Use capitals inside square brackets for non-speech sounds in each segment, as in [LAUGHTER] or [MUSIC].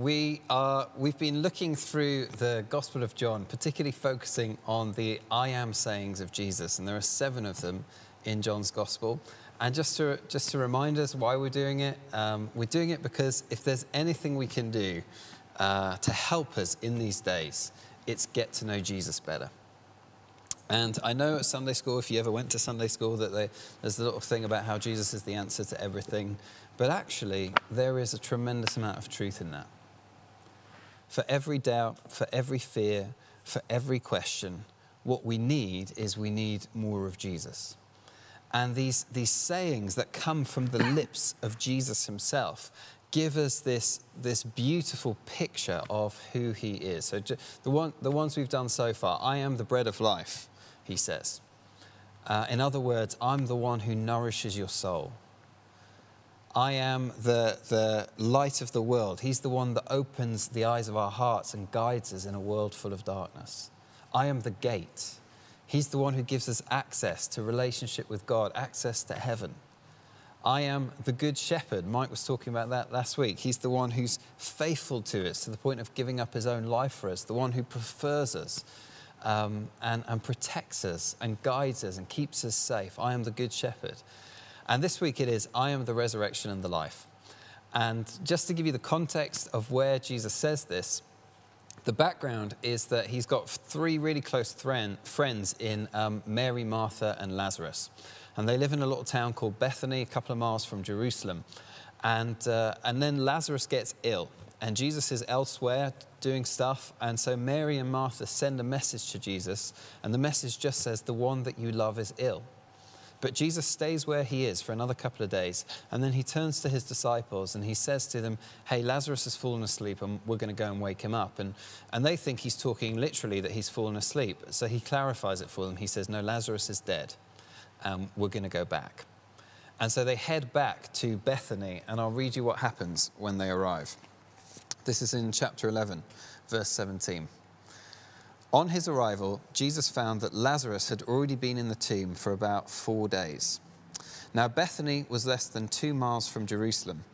we are, we've been looking through the Gospel of John, particularly focusing on the I am sayings of Jesus, and there are seven of them in John's Gospel. And just to, just to remind us why we're doing it, um, we're doing it because if there's anything we can do uh, to help us in these days, it's get to know Jesus better. And I know at Sunday school, if you ever went to Sunday school, that they, there's a little thing about how Jesus is the answer to everything. But actually, there is a tremendous amount of truth in that. For every doubt, for every fear, for every question, what we need is we need more of Jesus. And these, these sayings that come from the [COUGHS] lips of Jesus himself give us this, this beautiful picture of who he is. So, the, one, the ones we've done so far I am the bread of life, he says. Uh, in other words, I'm the one who nourishes your soul. I am the, the light of the world. He's the one that opens the eyes of our hearts and guides us in a world full of darkness. I am the gate. He's the one who gives us access to relationship with God, access to heaven. I am the good shepherd. Mike was talking about that last week. He's the one who's faithful to us to the point of giving up his own life for us, the one who prefers us um, and, and protects us and guides us and keeps us safe. I am the good shepherd. And this week it is I am the resurrection and the life. And just to give you the context of where Jesus says this, the background is that he's got three really close friends in um, Mary, Martha, and Lazarus. And they live in a little town called Bethany, a couple of miles from Jerusalem. And, uh, and then Lazarus gets ill, and Jesus is elsewhere doing stuff. And so Mary and Martha send a message to Jesus, and the message just says, The one that you love is ill. But Jesus stays where he is for another couple of days. And then he turns to his disciples and he says to them, Hey, Lazarus has fallen asleep and we're going to go and wake him up. And, and they think he's talking literally that he's fallen asleep. So he clarifies it for them. He says, No, Lazarus is dead. And we're going to go back. And so they head back to Bethany. And I'll read you what happens when they arrive. This is in chapter 11, verse 17. On his arrival, Jesus found that Lazarus had already been in the tomb for about four days. Now, Bethany was less than two miles from Jerusalem,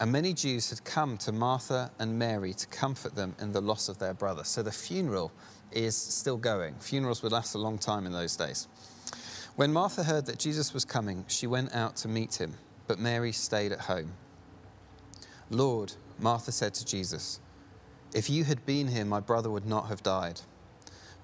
and many Jews had come to Martha and Mary to comfort them in the loss of their brother. So the funeral is still going. Funerals would last a long time in those days. When Martha heard that Jesus was coming, she went out to meet him, but Mary stayed at home. Lord, Martha said to Jesus, if you had been here, my brother would not have died.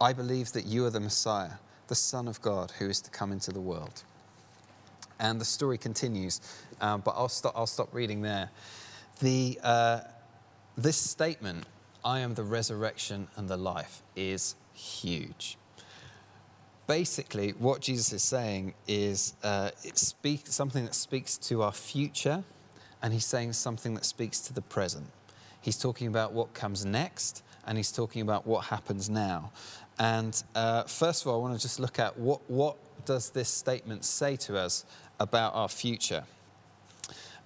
I believe that you are the Messiah, the Son of God who is to come into the world. And the story continues, uh, but I'll stop, I'll stop reading there. The, uh, this statement, I am the resurrection and the life, is huge. Basically, what Jesus is saying is uh, it speak, something that speaks to our future, and he's saying something that speaks to the present. He's talking about what comes next, and he's talking about what happens now. And uh, first of all, I want to just look at what, what does this statement say to us about our future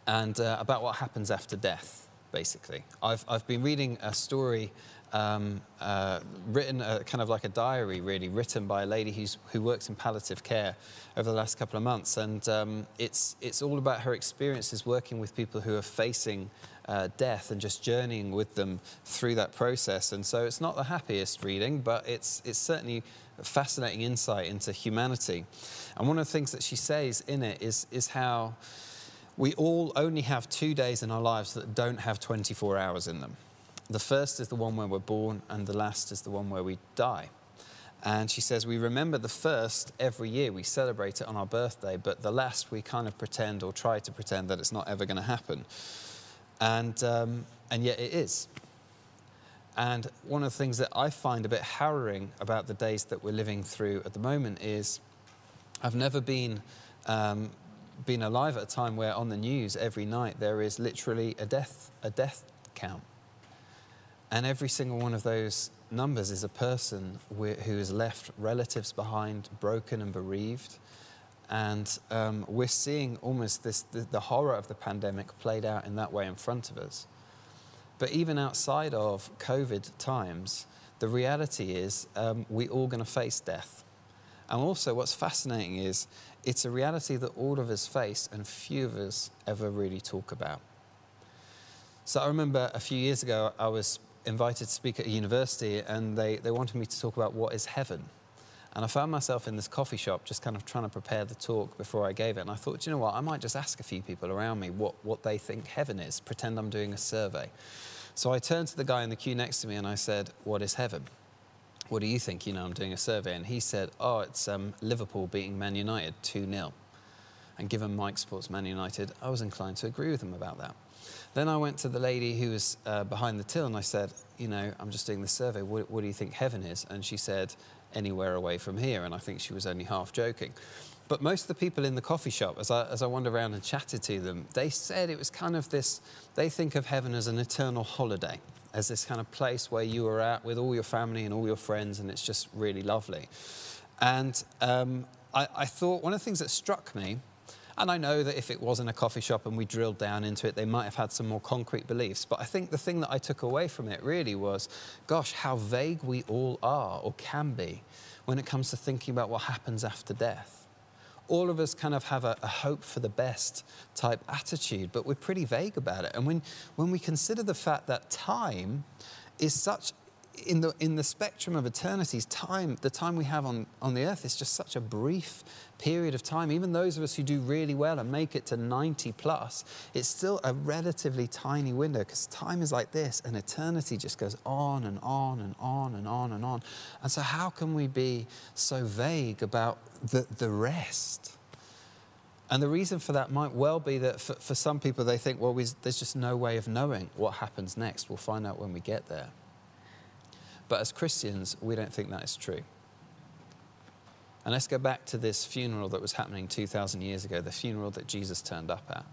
and uh, about what happens after death, basically. I've, I've been reading a story um, uh, written, uh, kind of like a diary, really, written by a lady who's, who works in palliative care over the last couple of months. And um, it's, it's all about her experiences working with people who are facing uh, death and just journeying with them through that process. And so it's not the happiest reading, but it's, it's certainly a fascinating insight into humanity. And one of the things that she says in it is, is how we all only have two days in our lives that don't have 24 hours in them. The first is the one where we're born, and the last is the one where we die. And she says, We remember the first every year. We celebrate it on our birthday, but the last we kind of pretend or try to pretend that it's not ever going to happen. And, um, and yet it is. And one of the things that I find a bit harrowing about the days that we're living through at the moment is I've never been, um, been alive at a time where on the news every night there is literally a death, a death count. And every single one of those numbers is a person who has left relatives behind, broken and bereaved. And um, we're seeing almost this, the, the horror of the pandemic played out in that way in front of us. But even outside of COVID times, the reality is um, we're all going to face death. And also, what's fascinating is it's a reality that all of us face and few of us ever really talk about. So I remember a few years ago, I was invited to speak at a university, and they, they wanted me to talk about what is heaven. And I found myself in this coffee shop just kind of trying to prepare the talk before I gave it. And I thought, you know what, I might just ask a few people around me what, what they think heaven is, pretend I'm doing a survey. So I turned to the guy in the queue next to me and I said, What is heaven? What do you think? You know, I'm doing a survey. And he said, Oh, it's um, Liverpool beating Man United 2 0. And given Mike Sports Man United, I was inclined to agree with him about that. Then I went to the lady who was uh, behind the till and I said, You know, I'm just doing the survey. What, what do you think heaven is? And she said, Anywhere away from here. And I think she was only half joking. But most of the people in the coffee shop, as I, as I wandered around and chatted to them, they said it was kind of this, they think of heaven as an eternal holiday, as this kind of place where you are at with all your family and all your friends, and it's just really lovely. And um, I, I thought one of the things that struck me and I know that if it was in a coffee shop and we drilled down into it, they might have had some more concrete beliefs. But I think the thing that I took away from it really was gosh, how vague we all are or can be when it comes to thinking about what happens after death. All of us kind of have a, a hope for the best type attitude, but we're pretty vague about it. And when, when we consider the fact that time is such in the, in the spectrum of eternities, time, the time we have on, on the earth is just such a brief period of time. Even those of us who do really well and make it to 90 plus, it's still a relatively tiny window because time is like this and eternity just goes on and on and on and on and on. And so, how can we be so vague about the, the rest? And the reason for that might well be that for, for some people, they think, well, we, there's just no way of knowing what happens next. We'll find out when we get there. But as Christians, we don't think that is true. And let's go back to this funeral that was happening 2,000 years ago, the funeral that Jesus turned up at.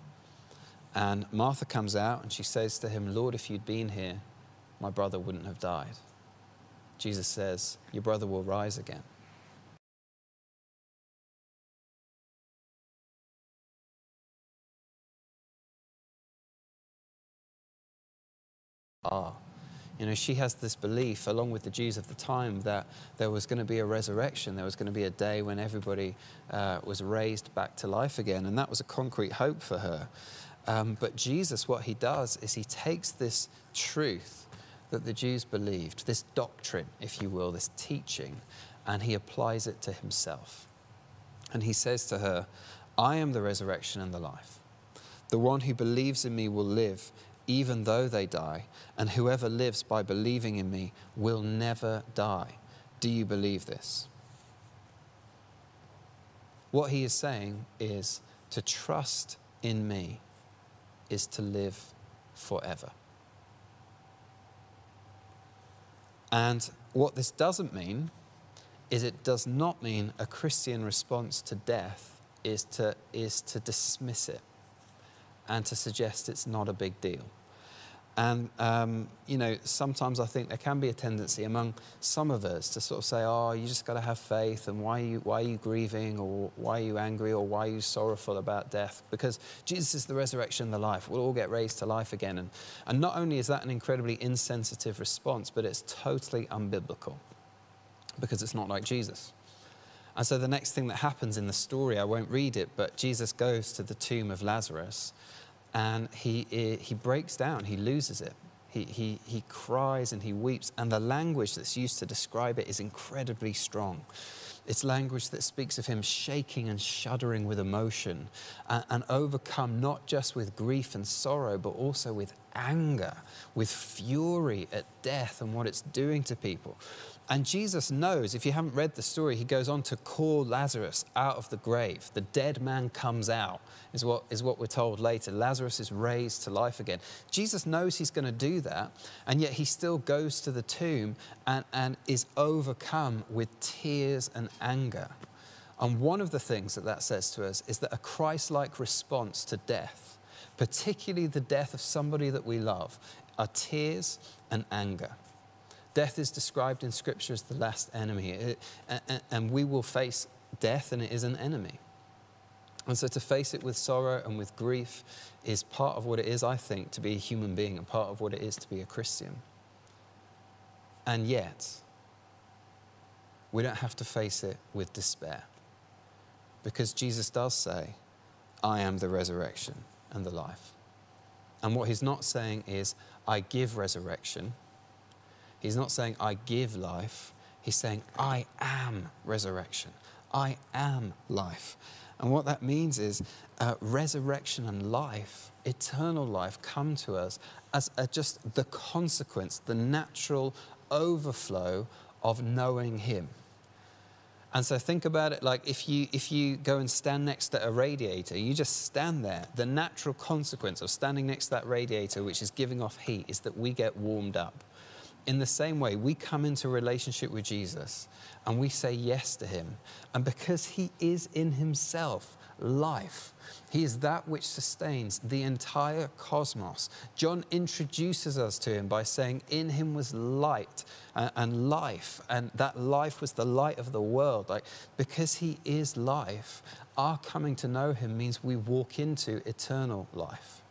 And Martha comes out and she says to him, Lord, if you'd been here, my brother wouldn't have died. Jesus says, Your brother will rise again. Ah. You know, she has this belief, along with the Jews of the time, that there was going to be a resurrection. There was going to be a day when everybody uh, was raised back to life again. And that was a concrete hope for her. Um, but Jesus, what he does is he takes this truth that the Jews believed, this doctrine, if you will, this teaching, and he applies it to himself. And he says to her, I am the resurrection and the life. The one who believes in me will live even though they die, and whoever lives by believing in me will never die. Do you believe this? What he is saying is to trust in me is to live forever. And what this doesn't mean is it does not mean a Christian response to death is to, is to dismiss it and to suggest it's not a big deal. And, um, you know, sometimes I think there can be a tendency among some of us to sort of say, oh, you just got to have faith, and why are, you, why are you grieving, or why are you angry, or why are you sorrowful about death? Because Jesus is the resurrection and the life. We'll all get raised to life again. And, and not only is that an incredibly insensitive response, but it's totally unbiblical because it's not like Jesus. And so the next thing that happens in the story, I won't read it, but Jesus goes to the tomb of Lazarus and he, eh, he breaks down, he loses it. He, he, he cries and he weeps, and the language that's used to describe it is incredibly strong. It's language that speaks of him shaking and shuddering with emotion and, and, overcome not just with grief and sorrow, but also with anger, with fury at death and what it's doing to people. And Jesus knows, if you haven't read the story, he goes on to call Lazarus out of the grave. The dead man comes out, is what, is what we're told later. Lazarus is raised to life again. Jesus knows he's going to do that, and yet he still goes to the tomb and, and is overcome with tears and anger. And one of the things that that says to us is that a Christ like response to death, particularly the death of somebody that we love, are tears and anger. Death is described in Scripture as the last enemy, it, and, and we will face death, and it is an enemy. And so to face it with sorrow and with grief is part of what it is, I think, to be a human being and part of what it is to be a Christian. And yet, we don't have to face it with despair. Because Jesus does say, I am the resurrection and the life. And what he's not saying is, I give resurrection. He's not saying, I give life. He's saying, I am resurrection. I am life. And what that means is uh, resurrection and life, eternal life, come to us as just the consequence, the natural overflow of knowing Him. And so think about it like if you, if you go and stand next to a radiator, you just stand there. The natural consequence of standing next to that radiator, which is giving off heat, is that we get warmed up. In the same way, we come into relationship with Jesus and we say yes to him. And because he is in himself life, he is that which sustains the entire cosmos. John introduces us to him by saying, In him was light and life, and that life was the light of the world. Like, because he is life, our coming to know him means we walk into eternal life.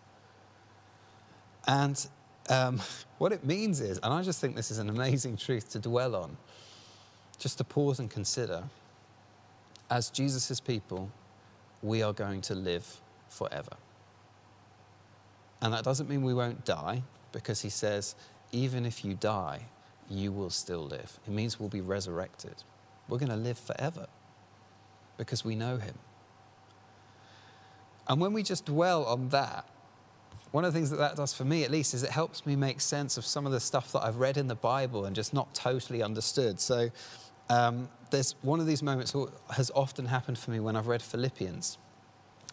And um, [LAUGHS] what it means is, and I just think this is an amazing truth to dwell on, just to pause and consider as Jesus' people, we are going to live forever. And that doesn't mean we won't die, because he says, even if you die, you will still live. It means we'll be resurrected. We're going to live forever because we know him. And when we just dwell on that, one of the things that that does for me, at least, is it helps me make sense of some of the stuff that I've read in the Bible and just not totally understood. So, um, there's one of these moments has often happened for me when I've read Philippians.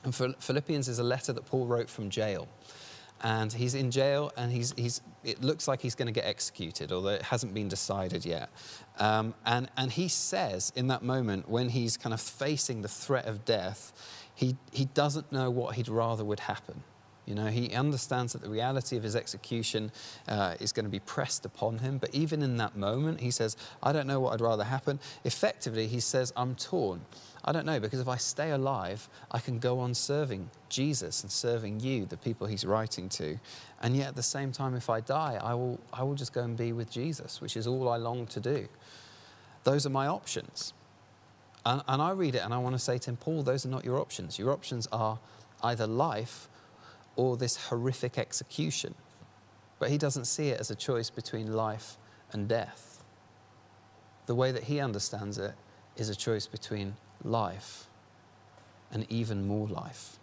And Philippians is a letter that Paul wrote from jail. And he's in jail, and he's, he's, it looks like he's going to get executed, although it hasn't been decided yet. Um, and, and he says in that moment, when he's kind of facing the threat of death, he, he doesn't know what he'd rather would happen. You know, he understands that the reality of his execution uh, is going to be pressed upon him. But even in that moment, he says, I don't know what I'd rather happen. Effectively, he says, I'm torn. I don't know, because if I stay alive, I can go on serving Jesus and serving you, the people he's writing to. And yet at the same time, if I die, I will, I will just go and be with Jesus, which is all I long to do. Those are my options. And, and I read it and I want to say to him, Paul, those are not your options. Your options are either life or this horrific execution. But he doesn't see it as a choice between life and death. The way that he understands it is a choice between life and even more life.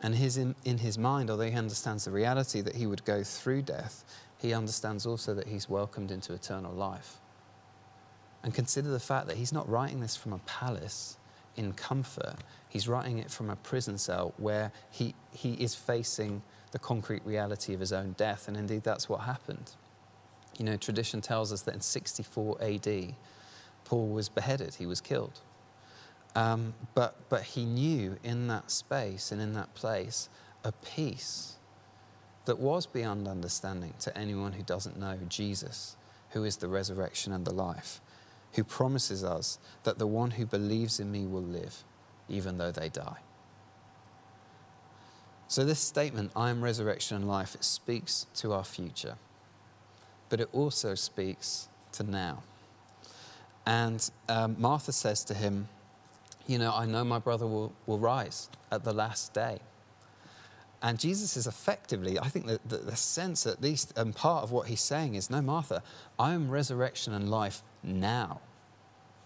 And his, in, in his mind, although he understands the reality that he would go through death, he understands also that he's welcomed into eternal life. And consider the fact that he's not writing this from a palace in comfort. He's writing it from a prison cell where he, he is facing the concrete reality of his own death. And indeed, that's what happened. You know, tradition tells us that in 64 AD, Paul was beheaded, he was killed. Um, but, but he knew in that space and in that place a peace that was beyond understanding to anyone who doesn't know Jesus, who is the resurrection and the life who promises us that the one who believes in me will live, even though they die. So, this statement, I am resurrection and life, it speaks to our future, but it also speaks to now. And um, Martha says to him, You know, I know my brother will, will rise at the last day. And Jesus is effectively, I think that the, the, sense, at least, and part of what he's saying is, No, Martha, I am resurrection and life now.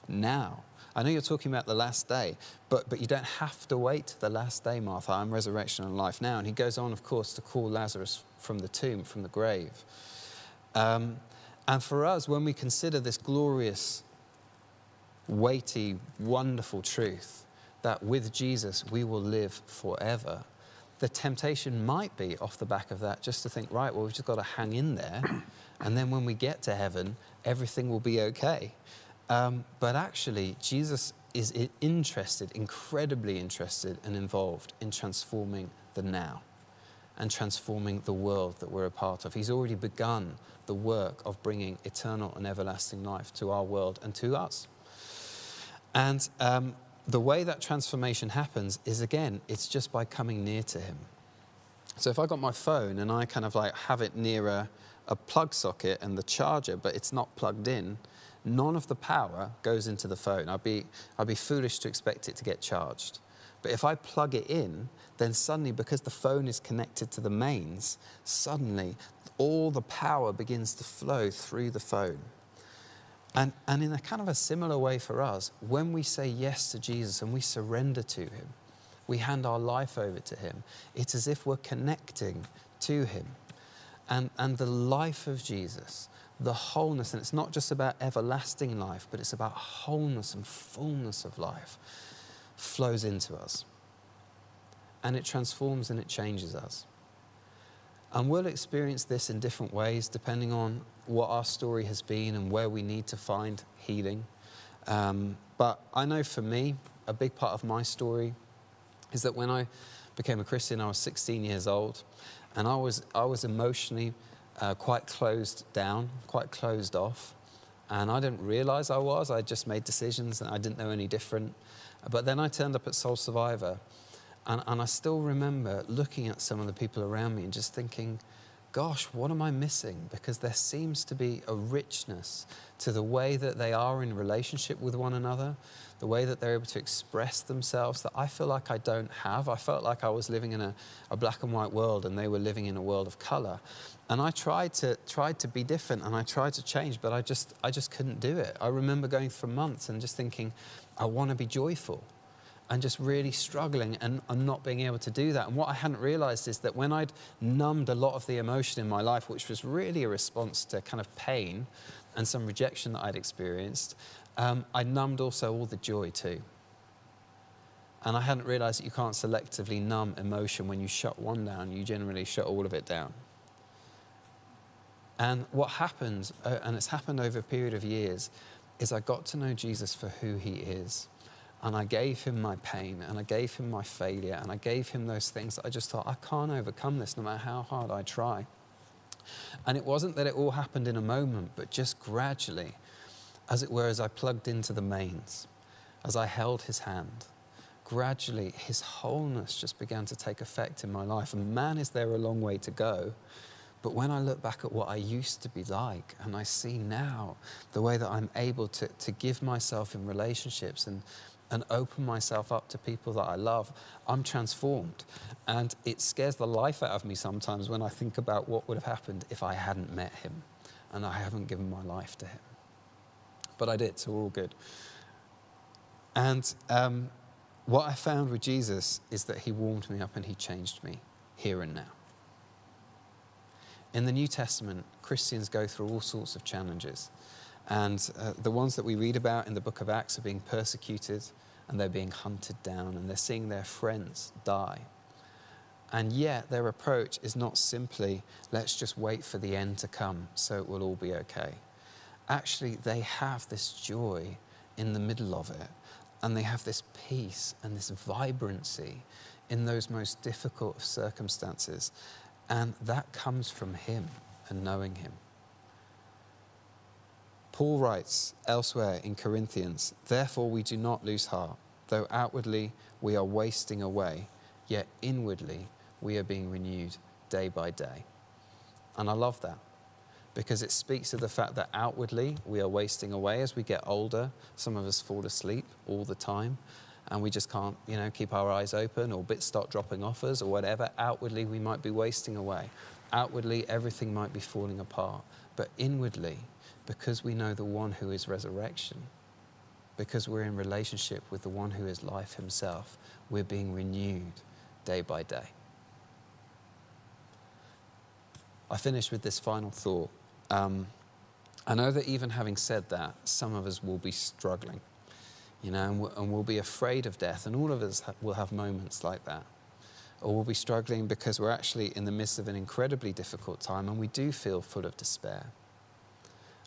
Now. I know you're talking about the last day, but, but you don't have to wait to the last day, Martha. I'm resurrection and life now. And he goes on, of course, to call Lazarus from the tomb, from the grave. Um, and for us, when we consider this glorious, weighty, wonderful truth that with Jesus we will live forever, the temptation might be off the back of that just to think, right, well, we've just got to hang in there. [COUGHS] And then when we get to heaven, everything will be okay. Um, but actually, Jesus is interested, incredibly interested and involved in transforming the now. and transforming the world that we're a part of. He's already begun the work of bringing eternal and everlasting life to our world and to us. And um, the way that transformation happens is again, it's just by coming near to Him. So if I got my phone and I kind of like have it near a, a plug socket and the charger, but it's not plugged in, none of the power goes into the phone. I'd be, I'd be foolish to expect it to get charged. But if I plug it in, then suddenly, because the phone is connected to the mains, suddenly all the power begins to flow through the phone. And, and in a kind of a similar way for us, when we say yes to Jesus and we surrender to Him, we hand our life over to Him, it's as if we're connecting to Him. And, and the life of Jesus, the wholeness, and it's not just about everlasting life, but it's about wholeness and fullness of life, flows into us. And it transforms and it changes us. And we'll experience this in different ways depending on what our story has been and where we need to find healing. Um, but I know for me, a big part of my story is that when I became a Christian, I was 16 years old, and I was, I was emotionally uh, quite closed down, quite closed off. And I didn't realize I was. I just made decisions and I didn't know any different. But then I turned up at Soul Survivor, and, and I still remember looking at some of the people around me and just thinking, gosh, what am I missing? Because there seems to be a richness to the way that they are in relationship with one another, the way that they're able to express themselves that I feel like I don't have. I felt like I was living in a, a black and white world and they were living in a world of color. And I tried to, tried to be different and I tried to change, but I just, I just couldn't do it. I remember going for months and just thinking, I want to be joyful and just really struggling and, and, not being able to do that. And what I hadn't realized is that when I'd numbed a lot of the emotion in my life, which was really a response to kind of pain and some rejection that I'd experienced, um, I numbed also all the joy too. And I hadn't realized that you can't selectively numb emotion. When you shut one down, you generally shut all of it down. And what happened, uh, and it's happened over a period of years, is I got to know Jesus for who he is. And I gave him my pain and I gave him my failure and I gave him those things that I just thought, I can't overcome this no matter how hard I try. And it wasn't that it all happened in a moment, but just gradually, as it were, as I plugged into the mains, as I held his hand, gradually his wholeness just began to take effect in my life. And man, is there a long way to go. But when I look back at what I used to be like, and I see now the way that I'm able to, to give myself in relationships and, and open myself up to people that I love, I'm transformed. And it scares the life out of me sometimes when I think about what would have happened if I hadn't met him and I haven't given my life to him. But I did, so we're all good. And um, what I found with Jesus is that he warmed me up and he changed me here and now. In the New Testament, Christians go through all sorts of challenges. And uh, the ones that we read about in the book of Acts are being persecuted and they're being hunted down and they're seeing their friends die. And yet, their approach is not simply, let's just wait for the end to come so it will all be okay. Actually, they have this joy in the middle of it, and they have this peace and this vibrancy in those most difficult circumstances. And that comes from Him and knowing Him. Paul writes elsewhere in Corinthians, Therefore we do not lose heart, though outwardly we are wasting away, yet inwardly we are being renewed day by day. And I love that because it speaks to the fact that outwardly we are wasting away as we get older. Some of us fall asleep all the time and we just can't, you know, keep our eyes open or bits start dropping off us or whatever. Outwardly we might be wasting away. Outwardly everything might be falling apart. But inwardly, because we know the one who is resurrection, because we're in relationship with the one who is life himself, we're being renewed day by day. I finish with this final thought. Um, I know that even having said that, some of us will be struggling, you know, and we'll, and we'll be afraid of death, and all of us ha- will have moments like that. Or we'll be struggling because we're actually in the midst of an incredibly difficult time and we do feel full of despair.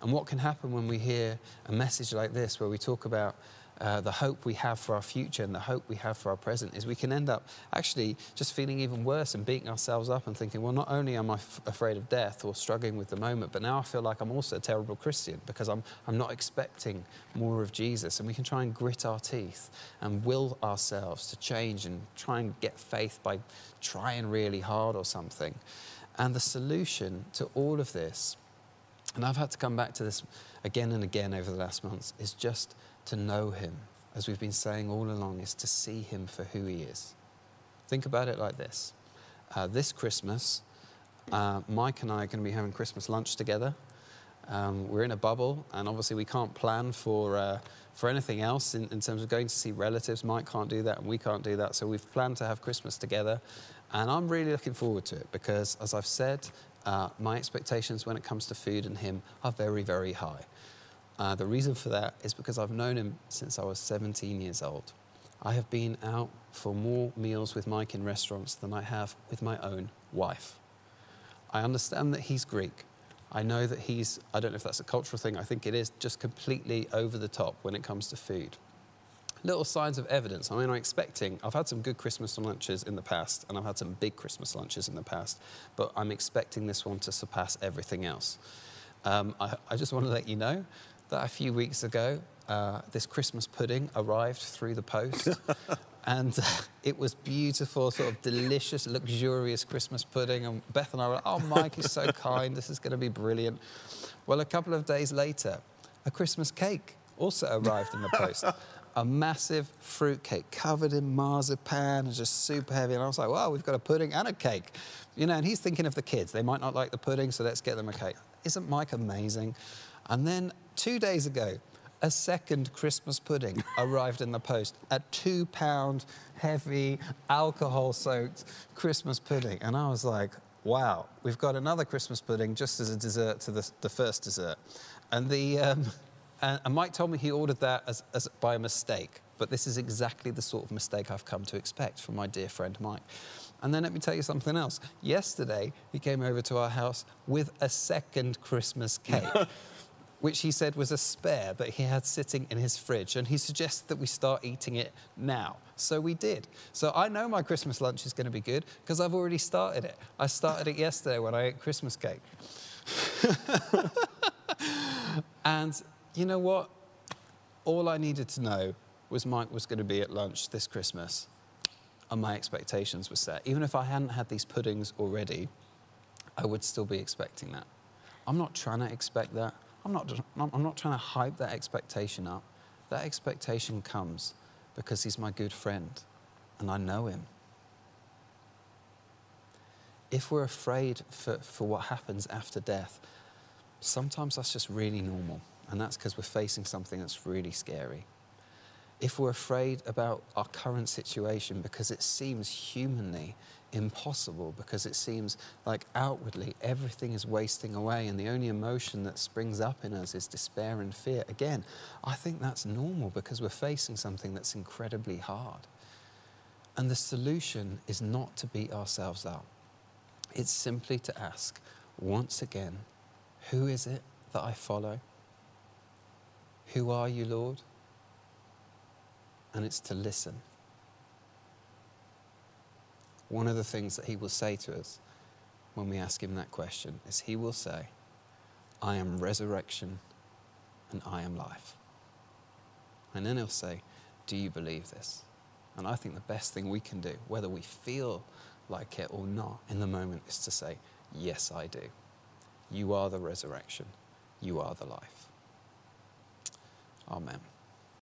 And what can happen when we hear a message like this, where we talk about uh, the hope we have for our future and the hope we have for our present is we can end up actually just feeling even worse and beating ourselves up and thinking, well, not only am I afraid of death or struggling with the moment, but now I feel like I'm also a terrible Christian because I'm, I'm not expecting more of Jesus. And we can try and grit our teeth and will ourselves to change and try and get faith by trying really hard or something. And the solution to all of this, and I've had to come back to this again and again over the last months, is just to know Him, as we've been saying all along, is to see Him for who He is. Think about it like this uh, this Christmas, uh, Mike and I are going to be having Christmas lunch together. Um, we're in a bubble, and obviously we can't plan for, uh, for anything else in, in, terms of going to see relatives. Mike can't do that, and we can't do that. So we've planned to have Christmas together, and I'm really looking forward to it because, as I've said, uh, my expectations when it comes to food and him are very, very high. Uh, the reason for that is because I've known him since I was 17 years old. I have been out for more meals with Mike in restaurants than I have with my own wife. I understand that he's Greek. I know that he's, I don't know if that's a cultural thing, I think it is just completely over the top when it comes to food. Little signs of evidence. I mean, I'm expecting, I've had some good Christmas lunches in the past, and I've had some big Christmas lunches in the past, but I'm expecting this one to surpass everything else. Um, I, I just want to let you know that a few weeks ago, uh, this Christmas pudding arrived through the post. [LAUGHS] and uh, it was beautiful, sort of delicious, luxurious Christmas pudding. And Beth and I were, like, oh, Mike is so kind. This is going to be brilliant. Well, a couple of days later, a Christmas cake also arrived in the post. A massive fruit cake covered in marzipan and just super heavy. And I was like, wow, we've got a pudding and a cake. You know, and he's thinking of the kids. They might not like the pudding, so let's get them a cake. Isn't Mike amazing? And then two days ago, a second Christmas pudding [LAUGHS] arrived in the post, a two pound heavy alcohol soaked Christmas pudding. And I was like, wow, we've got another Christmas pudding just as a dessert to the, the first dessert. And, the, um, and, and, Mike told me he ordered that as, as by a mistake, but this is exactly the sort of mistake I've come to expect from my dear friend Mike. And then let me tell you something else. Yesterday, he came over to our house with a second Christmas cake. [LAUGHS] which he said was a spare that he had sitting in his fridge. And he suggested that we start eating it now. So we did. So I know my Christmas lunch is going to be good because I've already started it. I started it yesterday when I ate Christmas cake. [LAUGHS] and you know what? All I needed to know was Mike was going to be at lunch this Christmas. And my expectations were set. Even if I hadn't had these puddings already, I would still be expecting that. I'm not trying to expect that. I'm not, I'm not trying to hype that expectation up. That expectation comes because he's my good friend and I know him. If we're afraid for, for what happens after death, sometimes that's just really normal. And that's because we're facing something that's really scary. If we're afraid about our current situation because it seems humanly impossible because it seems like outwardly everything is wasting away and the only emotion that springs up in us is despair and fear. Again, I think that's normal because we're facing something that's incredibly hard. And the solution is not to beat ourselves up, it's simply to ask once again, who is it that I follow? Who are you, Lord? And it's to listen one of the things that he will say to us when we ask him that question is he will say, I am resurrection and I am life. And then he'll say, Do you believe this? And I think the best thing we can do, whether we feel like it or not in the moment, is to say, Yes, I do. You are the resurrection. You are the life. Amen.